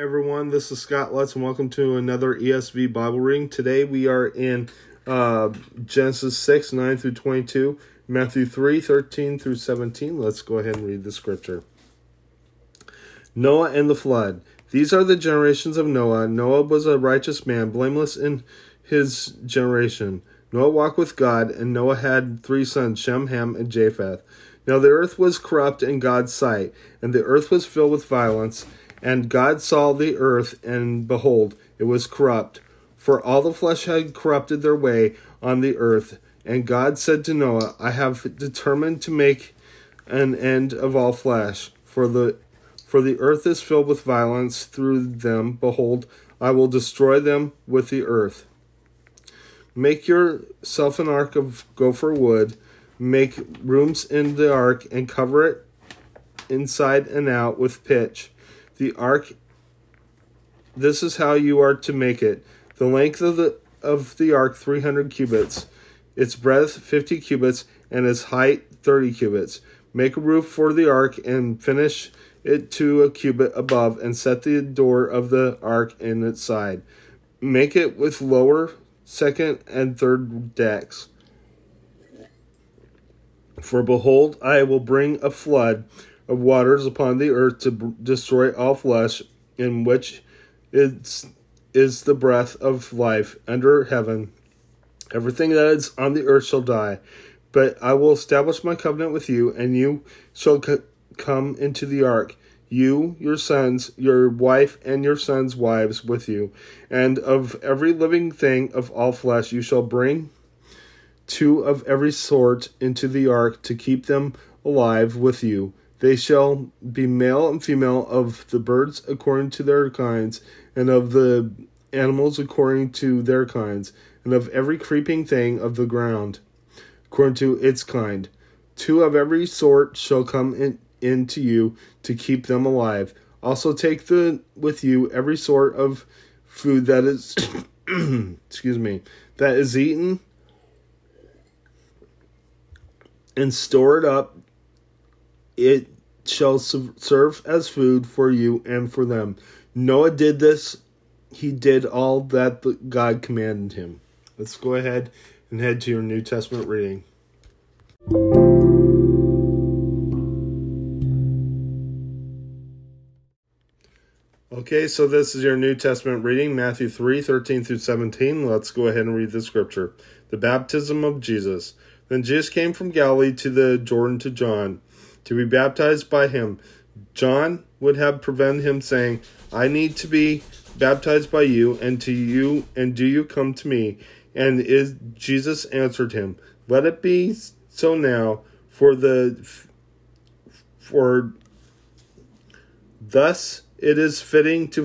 Everyone, this is Scott Lutz, and welcome to another ESV Bible reading. Today we are in uh, Genesis 6 9 through 22, Matthew 3 13 through 17. Let's go ahead and read the scripture. Noah and the flood. These are the generations of Noah. Noah was a righteous man, blameless in his generation. Noah walked with God, and Noah had three sons, Shem, Ham, and Japheth. Now the earth was corrupt in God's sight, and the earth was filled with violence. And God saw the earth, and behold, it was corrupt, for all the flesh had corrupted their way on the earth. And God said to Noah, I have determined to make an end of all flesh, for the for the earth is filled with violence through them. Behold, I will destroy them with the earth. Make yourself an ark of gopher wood, make rooms in the ark, and cover it inside and out with pitch the ark this is how you are to make it. The length of the of the ark 300 cubits its breadth 50 cubits and its height 30 cubits make a roof for the ark and finish it to a cubit above and set the door of the ark in its side. Make it with lower second and third decks. For behold i will bring a flood of waters upon the earth to b- destroy all flesh, in which is, is the breath of life under heaven. Everything that is on the earth shall die. But I will establish my covenant with you, and you shall c- come into the ark, you, your sons, your wife, and your sons' wives with you. And of every living thing of all flesh you shall bring two of every sort into the ark to keep them alive with you. They shall be male and female of the birds according to their kinds, and of the animals according to their kinds, and of every creeping thing of the ground according to its kind. Two of every sort shall come in, in to you to keep them alive. Also take the with you every sort of food that is excuse me that is eaten and store it up it shall serve as food for you and for them. Noah did this. He did all that God commanded him. Let's go ahead and head to your New Testament reading. Okay, so this is your New Testament reading, Matthew 3 13 through 17. Let's go ahead and read the scripture. The baptism of Jesus. Then Jesus came from Galilee to the Jordan to John to be baptized by him. John would have prevented him, saying, I need to be baptized by you, and to you, and do you come to me? And is Jesus answered him, Let it be so now, for the for thus it is fitting to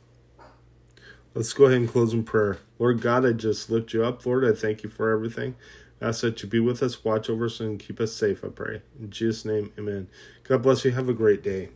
Let's go ahead and close in prayer. Lord God, I just lift you up. Lord, I thank you for everything. I ask that you be with us, watch over us, and keep us safe, I pray. In Jesus' name, amen. God bless you. Have a great day.